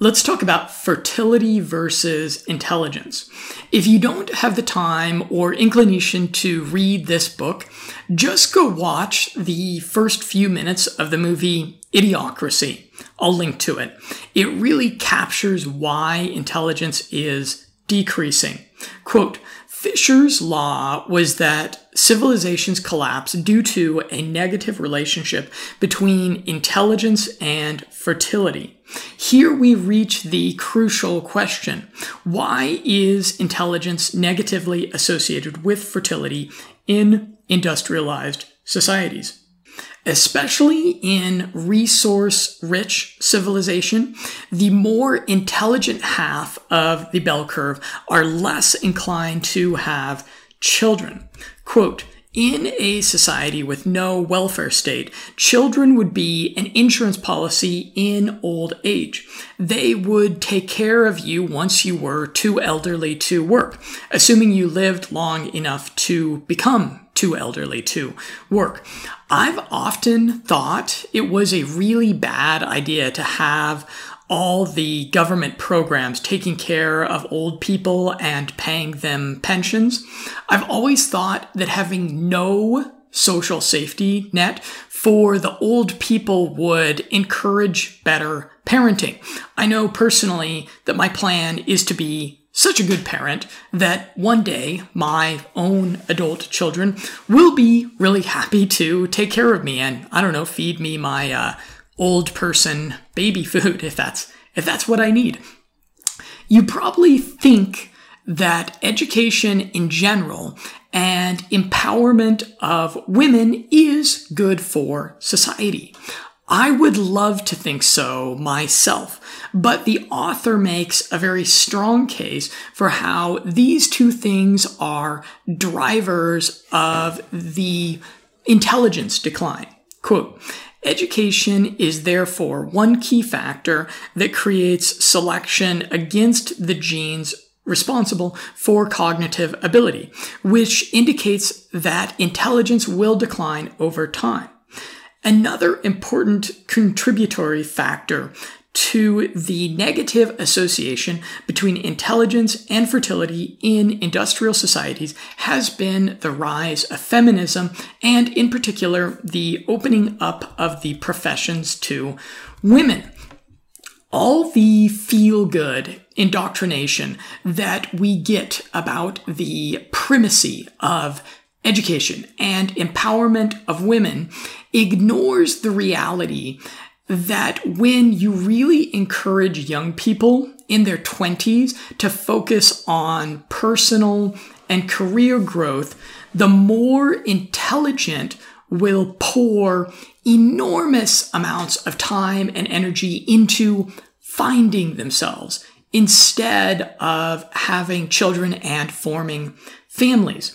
Let's talk about fertility versus intelligence. If you don't have the time or inclination to read this book, just go watch the first few minutes of the movie Idiocracy. I'll link to it. It really captures why intelligence is decreasing. Quote, Fisher's law was that civilizations collapse due to a negative relationship between intelligence and fertility. Here we reach the crucial question. Why is intelligence negatively associated with fertility in industrialized societies? Especially in resource rich civilization, the more intelligent half of the bell curve are less inclined to have children. Quote, in a society with no welfare state, children would be an insurance policy in old age. They would take care of you once you were too elderly to work, assuming you lived long enough to become too elderly to work. I've often thought it was a really bad idea to have all the government programs taking care of old people and paying them pensions. I've always thought that having no social safety net for the old people would encourage better parenting. I know personally that my plan is to be such a good parent that one day my own adult children will be really happy to take care of me and I don't know feed me my uh, old person baby food if that's if that's what I need. You probably think that education in general and empowerment of women is good for society. I would love to think so myself, but the author makes a very strong case for how these two things are drivers of the intelligence decline. Quote, Education is therefore one key factor that creates selection against the genes responsible for cognitive ability, which indicates that intelligence will decline over time. Another important contributory factor to the negative association between intelligence and fertility in industrial societies has been the rise of feminism and, in particular, the opening up of the professions to women. All the feel good indoctrination that we get about the primacy of education and empowerment of women ignores the reality that when you really encourage young people in their 20s to focus on personal and career growth, the more intelligent will pour enormous amounts of time and energy into finding themselves instead of having children and forming families.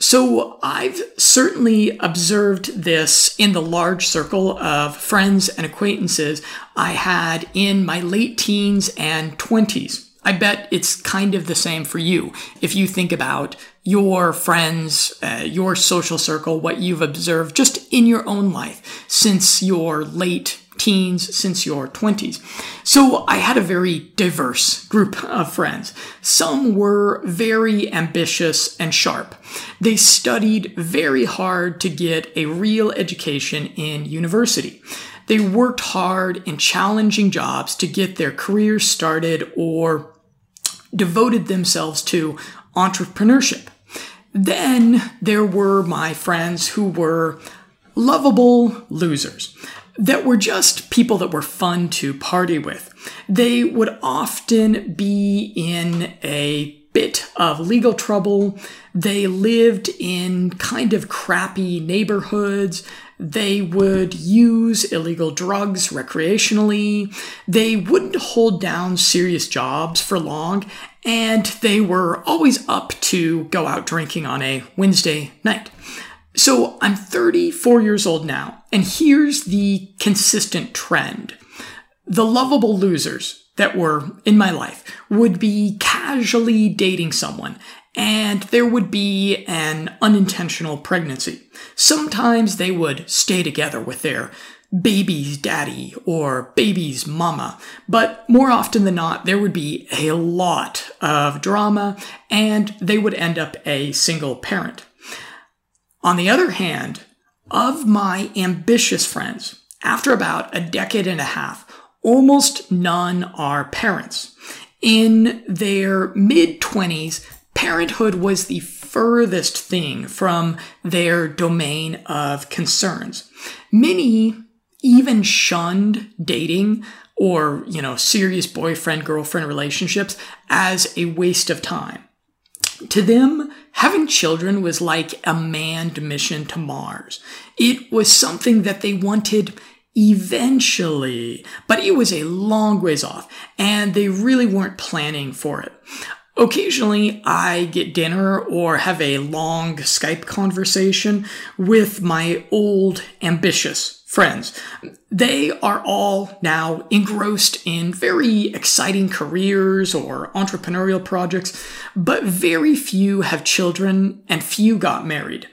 So I've certainly observed this in the large circle of friends and acquaintances I had in my late teens and 20s. I bet it's kind of the same for you if you think about your friends, uh, your social circle, what you've observed just in your own life since your late teens since your 20s. So I had a very diverse group of friends. Some were very ambitious and sharp. They studied very hard to get a real education in university. They worked hard in challenging jobs to get their careers started or devoted themselves to entrepreneurship. Then there were my friends who were lovable losers that were just people that were fun to party with. They would often be in a bit of legal trouble. They lived in kind of crappy neighborhoods. They would use illegal drugs recreationally. They wouldn't hold down serious jobs for long. And they were always up to go out drinking on a Wednesday night. So I'm 34 years old now, and here's the consistent trend. The lovable losers that were in my life would be casually dating someone, and there would be an unintentional pregnancy. Sometimes they would stay together with their baby's daddy or baby's mama, but more often than not, there would be a lot of drama, and they would end up a single parent. On the other hand, of my ambitious friends, after about a decade and a half, almost none are parents. In their mid 20s, parenthood was the furthest thing from their domain of concerns. Many even shunned dating or, you know, serious boyfriend girlfriend relationships as a waste of time. To them, having children was like a manned mission to Mars. It was something that they wanted eventually, but it was a long ways off, and they really weren't planning for it. Occasionally, I get dinner or have a long Skype conversation with my old, ambitious friends. They are all now engrossed in very exciting careers or entrepreneurial projects, but very few have children and few got married.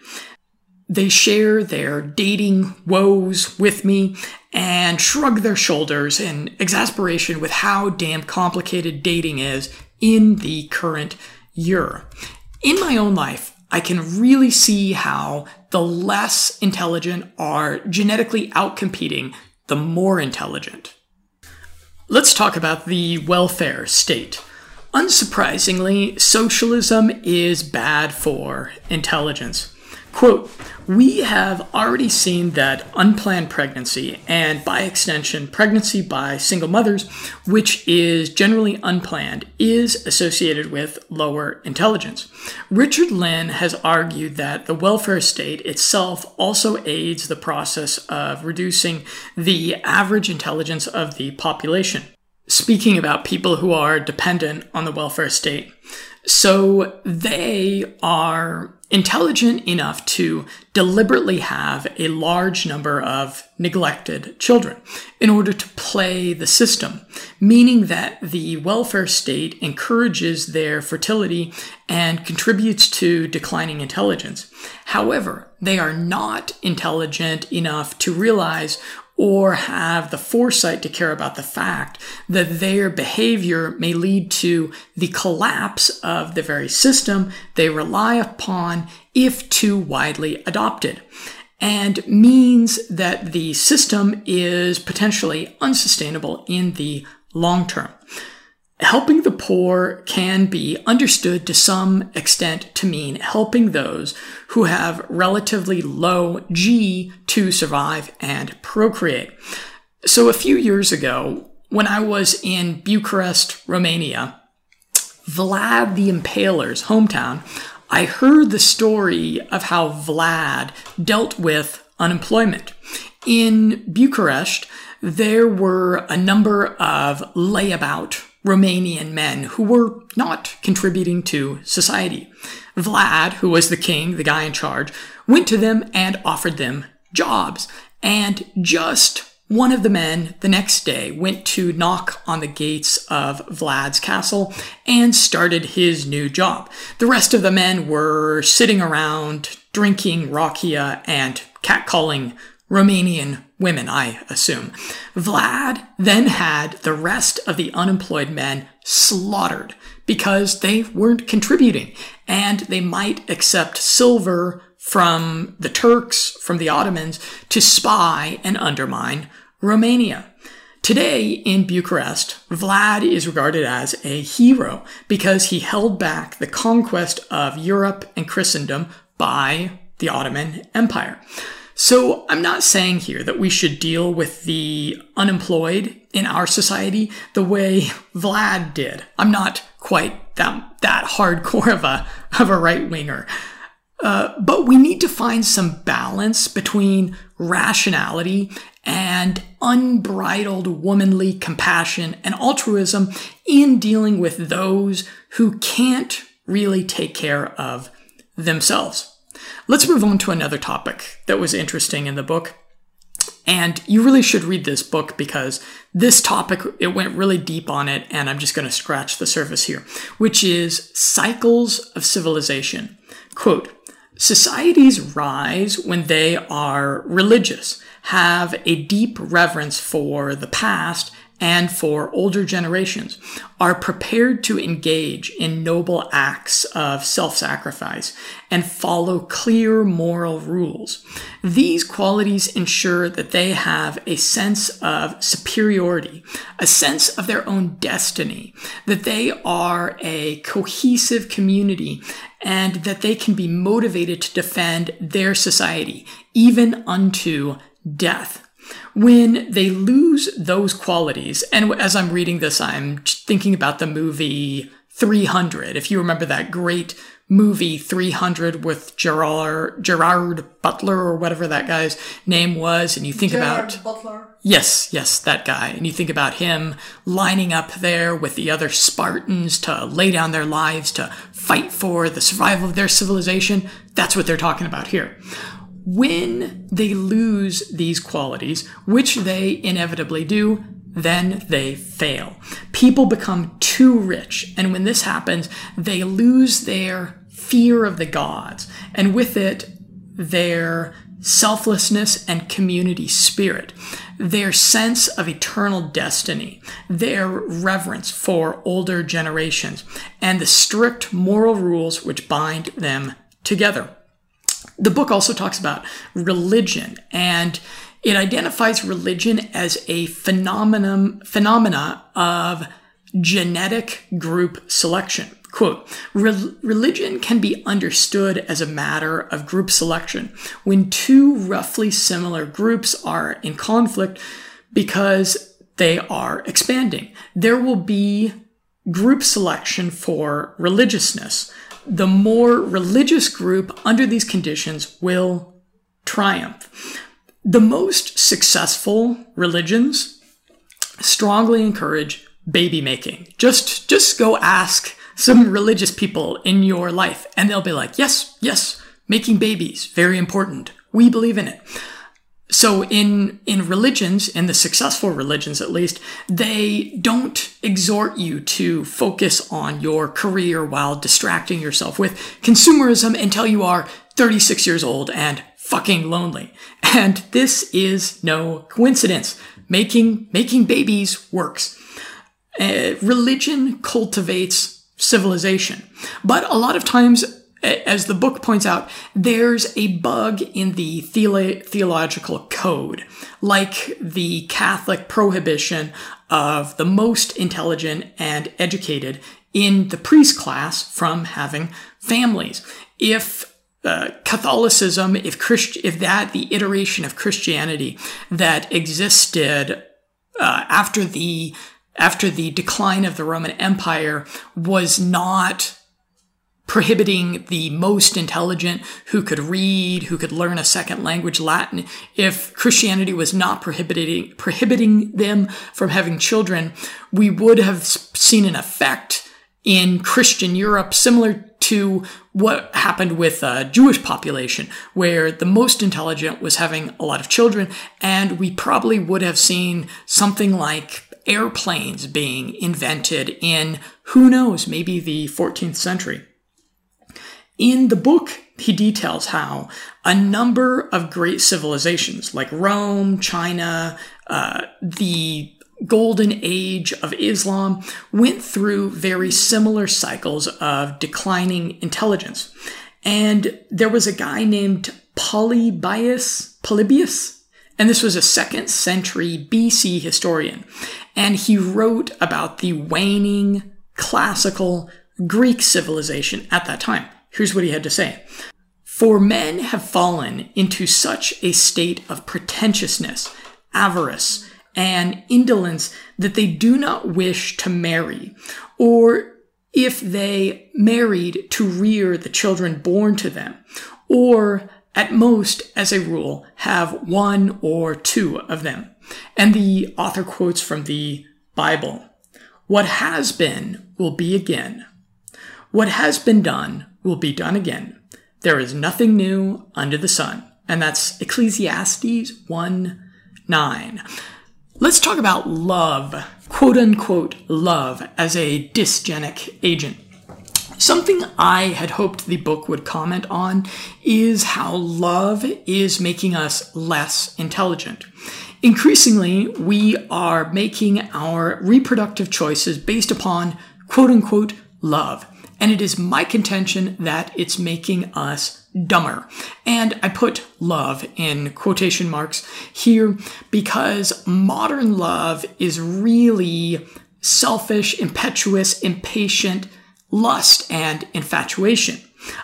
They share their dating woes with me and shrug their shoulders in exasperation with how damn complicated dating is in the current year. In my own life, I can really see how the less intelligent are genetically outcompeting the more intelligent. Let's talk about the welfare state. Unsurprisingly, socialism is bad for intelligence. Quote, we have already seen that unplanned pregnancy, and by extension, pregnancy by single mothers, which is generally unplanned, is associated with lower intelligence. Richard Lynn has argued that the welfare state itself also aids the process of reducing the average intelligence of the population. Speaking about people who are dependent on the welfare state, so they are intelligent enough to deliberately have a large number of neglected children in order to play the system, meaning that the welfare state encourages their fertility and contributes to declining intelligence. However, they are not intelligent enough to realize or have the foresight to care about the fact that their behavior may lead to the collapse of the very system they rely upon if too widely adopted, and means that the system is potentially unsustainable in the long term. Helping the poor can be understood to some extent to mean helping those who have relatively low G to survive and procreate. So a few years ago, when I was in Bucharest, Romania, Vlad the Impaler's hometown, I heard the story of how Vlad dealt with unemployment. In Bucharest, there were a number of layabout Romanian men who were not contributing to society. Vlad, who was the king, the guy in charge, went to them and offered them jobs. And just one of the men the next day went to knock on the gates of Vlad's castle and started his new job. The rest of the men were sitting around drinking rakia and catcalling Romanian women, I assume. Vlad then had the rest of the unemployed men slaughtered because they weren't contributing and they might accept silver from the Turks, from the Ottomans to spy and undermine Romania. Today in Bucharest, Vlad is regarded as a hero because he held back the conquest of Europe and Christendom by the Ottoman Empire. So I'm not saying here that we should deal with the unemployed in our society the way Vlad did. I'm not quite that, that hardcore of a, of a right winger. Uh, but we need to find some balance between rationality and unbridled womanly compassion and altruism in dealing with those who can't really take care of themselves. Let's move on to another topic that was interesting in the book. And you really should read this book because this topic, it went really deep on it, and I'm just going to scratch the surface here, which is cycles of civilization. Quote, Societies rise when they are religious, have a deep reverence for the past, and for older generations are prepared to engage in noble acts of self-sacrifice and follow clear moral rules. These qualities ensure that they have a sense of superiority, a sense of their own destiny, that they are a cohesive community and that they can be motivated to defend their society, even unto death when they lose those qualities, and as I'm reading this, I'm thinking about the movie 300. If you remember that great movie 300 with Gerard, Gerard Butler or whatever that guy's name was, and you think Gerard about. Butler. Yes, yes, that guy. And you think about him lining up there with the other Spartans to lay down their lives to fight for the survival of their civilization. That's what they're talking about here when they lose these qualities, which they inevitably do, then they fail. People become too rich. And when this happens, they lose their fear of the gods. And with it, their selflessness and community spirit, their sense of eternal destiny, their reverence for older generations, and the strict moral rules which bind them together the book also talks about religion and it identifies religion as a phenomenon phenomena of genetic group selection. Quote, religion can be understood as a matter of group selection when two roughly similar groups are in conflict because they are expanding. There will be group selection for religiousness the more religious group under these conditions will triumph. The most successful religions strongly encourage baby making. Just, just go ask some religious people in your life and they'll be like, yes, yes, Making babies, very important. We believe in it. So in, in religions, in the successful religions at least, they don't exhort you to focus on your career while distracting yourself with consumerism until you are 36 years old and fucking lonely. And this is no coincidence. Making, making babies works. Uh, religion cultivates civilization. But a lot of times as the book points out, there's a bug in the theolo- theological code, like the Catholic prohibition of the most intelligent and educated in the priest class from having families. If uh, Catholicism, if Christ, if that the iteration of Christianity that existed uh, after the after the decline of the Roman Empire was not prohibiting the most intelligent who could read, who could learn a second language, Latin. If Christianity was not prohibiting, prohibiting them from having children, we would have seen an effect in Christian Europe similar to what happened with a Jewish population, where the most intelligent was having a lot of children, and we probably would have seen something like airplanes being invented in, who knows, maybe the 14th century. In the book, he details how a number of great civilizations like Rome, China, uh, the golden age of Islam went through very similar cycles of declining intelligence. And there was a guy named Polybius, Polybius, and this was a second century BC historian. And he wrote about the waning classical Greek civilization at that time. Here's what he had to say. For men have fallen into such a state of pretentiousness, avarice, and indolence that they do not wish to marry, or if they married to rear the children born to them, or at most, as a rule, have one or two of them. And the author quotes from the Bible What has been will be again. What has been done will be done again. There is nothing new under the sun. And that's Ecclesiastes 1 9. Let's talk about love, quote unquote love, as a dysgenic agent. Something I had hoped the book would comment on is how love is making us less intelligent. Increasingly, we are making our reproductive choices based upon quote unquote love. And it is my contention that it's making us dumber. And I put love in quotation marks here because modern love is really selfish, impetuous, impatient, lust, and infatuation.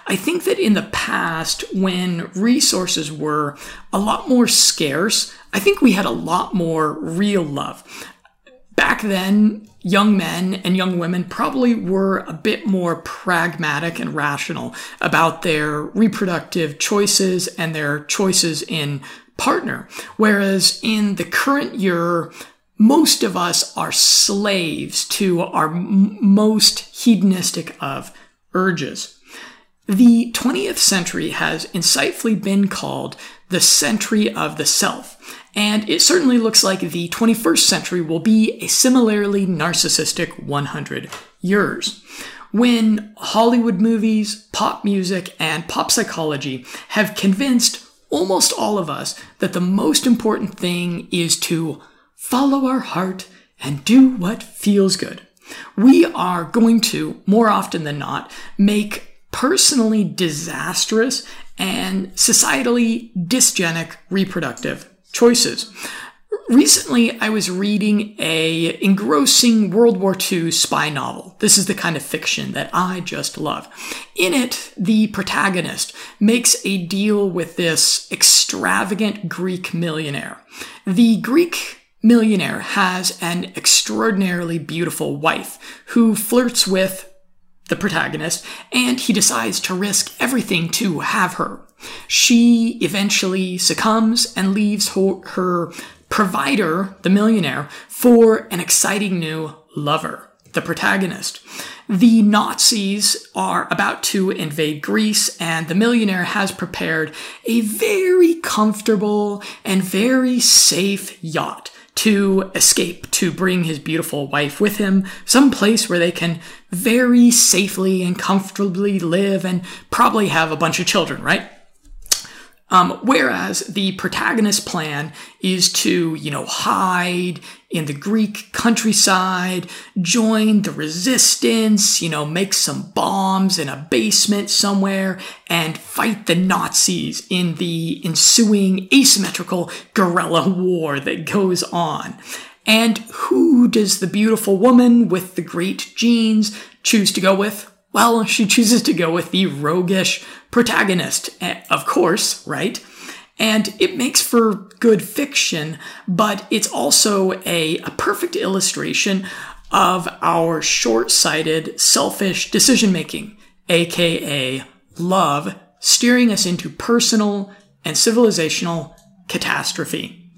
I think that in the past, when resources were a lot more scarce, I think we had a lot more real love. Back then, young men and young women probably were a bit more pragmatic and rational about their reproductive choices and their choices in partner. Whereas in the current year, most of us are slaves to our m- most hedonistic of urges. The 20th century has insightfully been called the century of the self. And it certainly looks like the 21st century will be a similarly narcissistic 100 years. When Hollywood movies, pop music, and pop psychology have convinced almost all of us that the most important thing is to follow our heart and do what feels good. We are going to, more often than not, make personally disastrous and societally dysgenic reproductive choices. Recently, I was reading a engrossing World War II spy novel. This is the kind of fiction that I just love. In it, the protagonist makes a deal with this extravagant Greek millionaire. The Greek millionaire has an extraordinarily beautiful wife who flirts with the protagonist, and he decides to risk everything to have her. She eventually succumbs and leaves her, her provider, the millionaire, for an exciting new lover, the protagonist. The Nazis are about to invade Greece, and the millionaire has prepared a very comfortable and very safe yacht to escape, to bring his beautiful wife with him, some place where they can very safely and comfortably live and probably have a bunch of children, right? Um, whereas the protagonist's plan is to, you know, hide in the Greek countryside, join the resistance, you know, make some bombs in a basement somewhere, and fight the Nazis in the ensuing asymmetrical guerrilla war that goes on. And who does the beautiful woman with the great genes choose to go with? Well, she chooses to go with the roguish protagonist, eh, of course, right? And it makes for good fiction, but it's also a, a perfect illustration of our short sighted, selfish decision making, aka love, steering us into personal and civilizational catastrophe.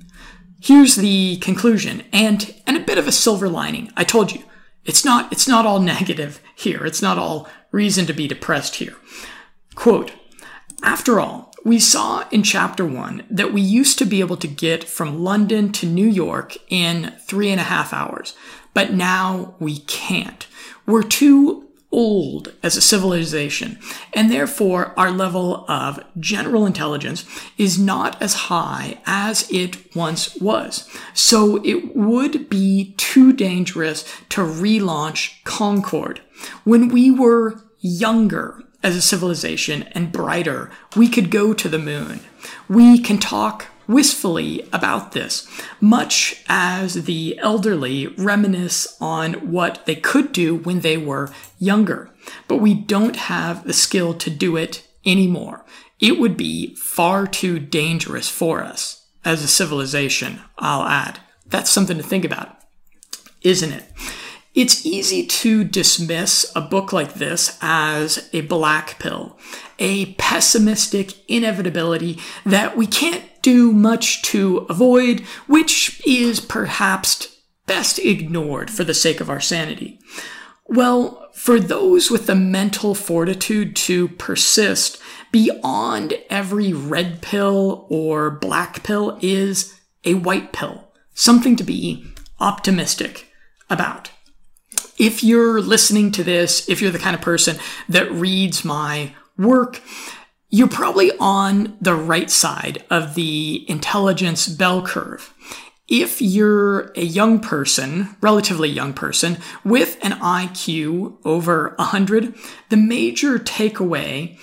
Here's the conclusion and, and a bit of a silver lining. I told you, it's not, it's not all negative here. It's not all reason to be depressed here. Quote, after all, we saw in chapter one that we used to be able to get from London to New York in three and a half hours, but now we can't. We're too old as a civilization, and therefore our level of general intelligence is not as high as it once was. So it would be too dangerous to relaunch Concorde. When we were younger as a civilization and brighter, we could go to the moon. We can talk wistfully about this, much as the elderly reminisce on what they could do when they were younger. But we don't have the skill to do it anymore. It would be far too dangerous for us as a civilization, I'll add. That's something to think about, isn't it? It's easy to dismiss a book like this as a black pill, a pessimistic inevitability that we can't do much to avoid, which is perhaps best ignored for the sake of our sanity. Well, for those with the mental fortitude to persist beyond every red pill or black pill is a white pill, something to be optimistic about. If you're listening to this, if you're the kind of person that reads my work, you're probably on the right side of the intelligence bell curve. If you're a young person, relatively young person, with an IQ over 100, the major takeaway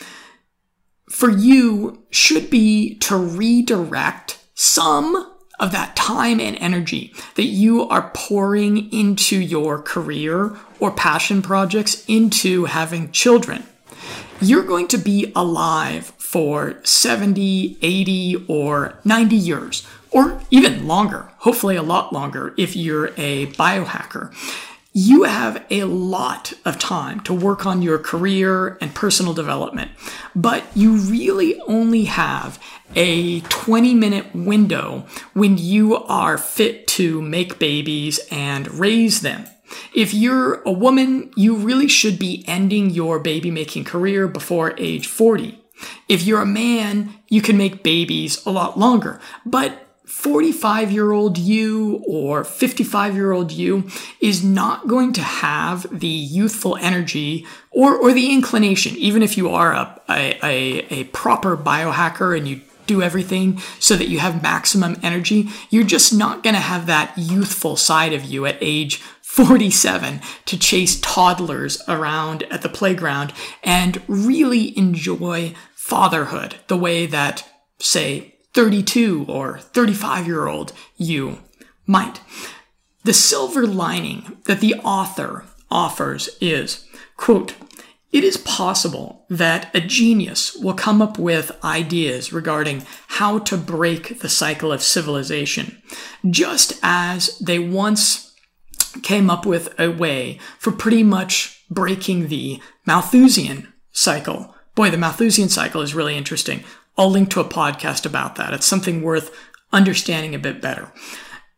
for you should be to redirect some of that time and energy that you are pouring into your career or passion projects into having children you're going to be alive for 70, 80, or 90 years, or even longer, hopefully a lot longer if you're a biohacker. You have a lot of time to work on your career and personal development, but you really only have a 20 minute window when you are fit to make babies and raise them. If you're a woman, you really should be ending your baby making career before age 40. If you're a man, you can make babies a lot longer. But 45 year old you or 55 year old you is not going to have the youthful energy or, or the inclination, even if you are a, a, a, proper biohacker and you do everything so that you have maximum energy, you're just not going to have that youthful side of you at age 47 to chase toddlers around at the playground and really enjoy fatherhood the way that, say, 32 or 35 year old you might. The silver lining that the author offers is, quote, it is possible that a genius will come up with ideas regarding how to break the cycle of civilization, just as they once came up with a way for pretty much breaking the Malthusian cycle. Boy, the Malthusian cycle is really interesting. I'll link to a podcast about that. It's something worth understanding a bit better.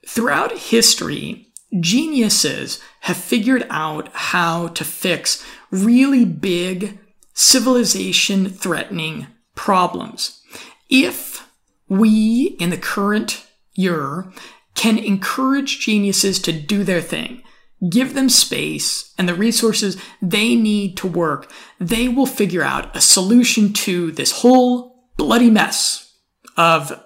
Throughout history, geniuses have figured out how to fix really big civilization threatening problems. If we in the current year can encourage geniuses to do their thing, give them space and the resources they need to work, they will figure out a solution to this whole bloody mess of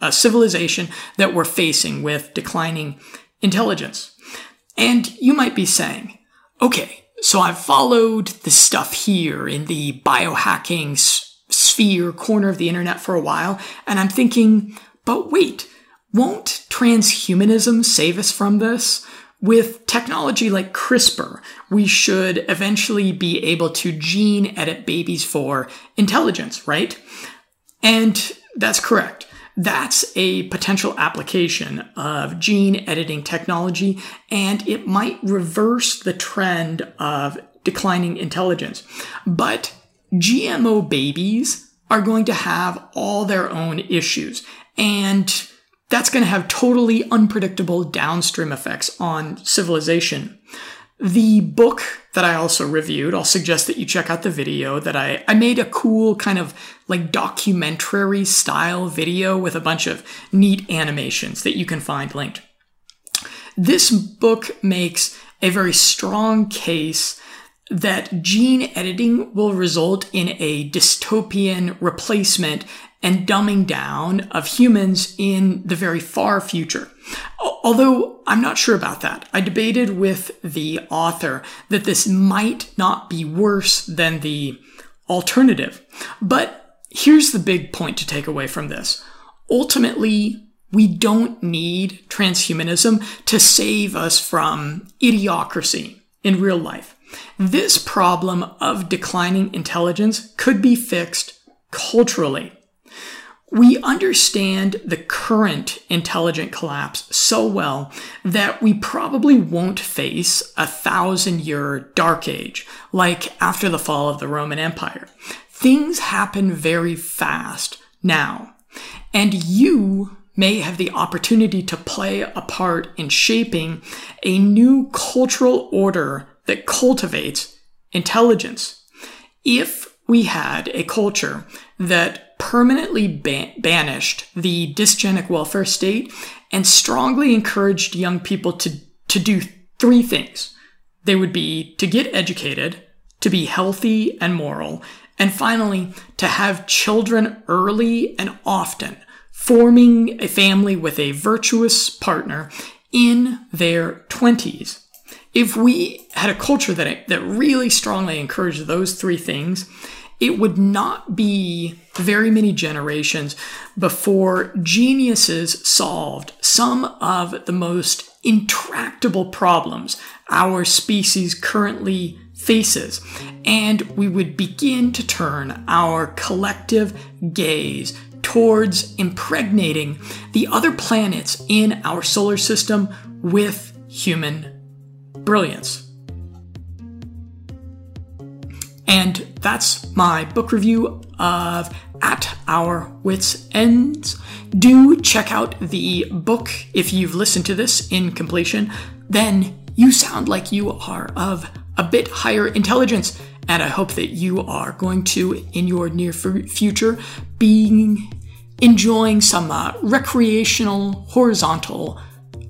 a civilization that we're facing with declining intelligence. And you might be saying, okay, so I've followed the stuff here in the biohacking sphere corner of the internet for a while, and I'm thinking, but wait, won't transhumanism save us from this? With technology like CRISPR, we should eventually be able to gene edit babies for intelligence, right? And that's correct. That's a potential application of gene editing technology, and it might reverse the trend of declining intelligence. But GMO babies are going to have all their own issues, and that's going to have totally unpredictable downstream effects on civilization. The book that I also reviewed, I'll suggest that you check out the video that I, I made a cool kind of like documentary style video with a bunch of neat animations that you can find linked. This book makes a very strong case that gene editing will result in a dystopian replacement and dumbing down of humans in the very far future. Although I'm not sure about that. I debated with the author that this might not be worse than the alternative. But here's the big point to take away from this. Ultimately, we don't need transhumanism to save us from idiocracy in real life. This problem of declining intelligence could be fixed culturally. We understand the current intelligent collapse so well that we probably won't face a thousand year dark age like after the fall of the Roman Empire. Things happen very fast now, and you may have the opportunity to play a part in shaping a new cultural order that cultivates intelligence. If we had a culture that permanently ban- banished the dysgenic welfare state and strongly encouraged young people to, to do three things. They would be to get educated, to be healthy and moral, and finally, to have children early and often, forming a family with a virtuous partner in their 20s. If we had a culture that, that really strongly encouraged those three things, it would not be very many generations before geniuses solved some of the most intractable problems our species currently faces. And we would begin to turn our collective gaze towards impregnating the other planets in our solar system with human brilliance. And that's my book review of At Our Wits Ends. Do check out the book if you've listened to this in completion. Then you sound like you are of a bit higher intelligence. And I hope that you are going to, in your near future, be enjoying some uh, recreational, horizontal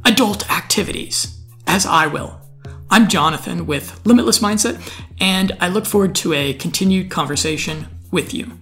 adult activities, as I will. I'm Jonathan with Limitless Mindset, and I look forward to a continued conversation with you.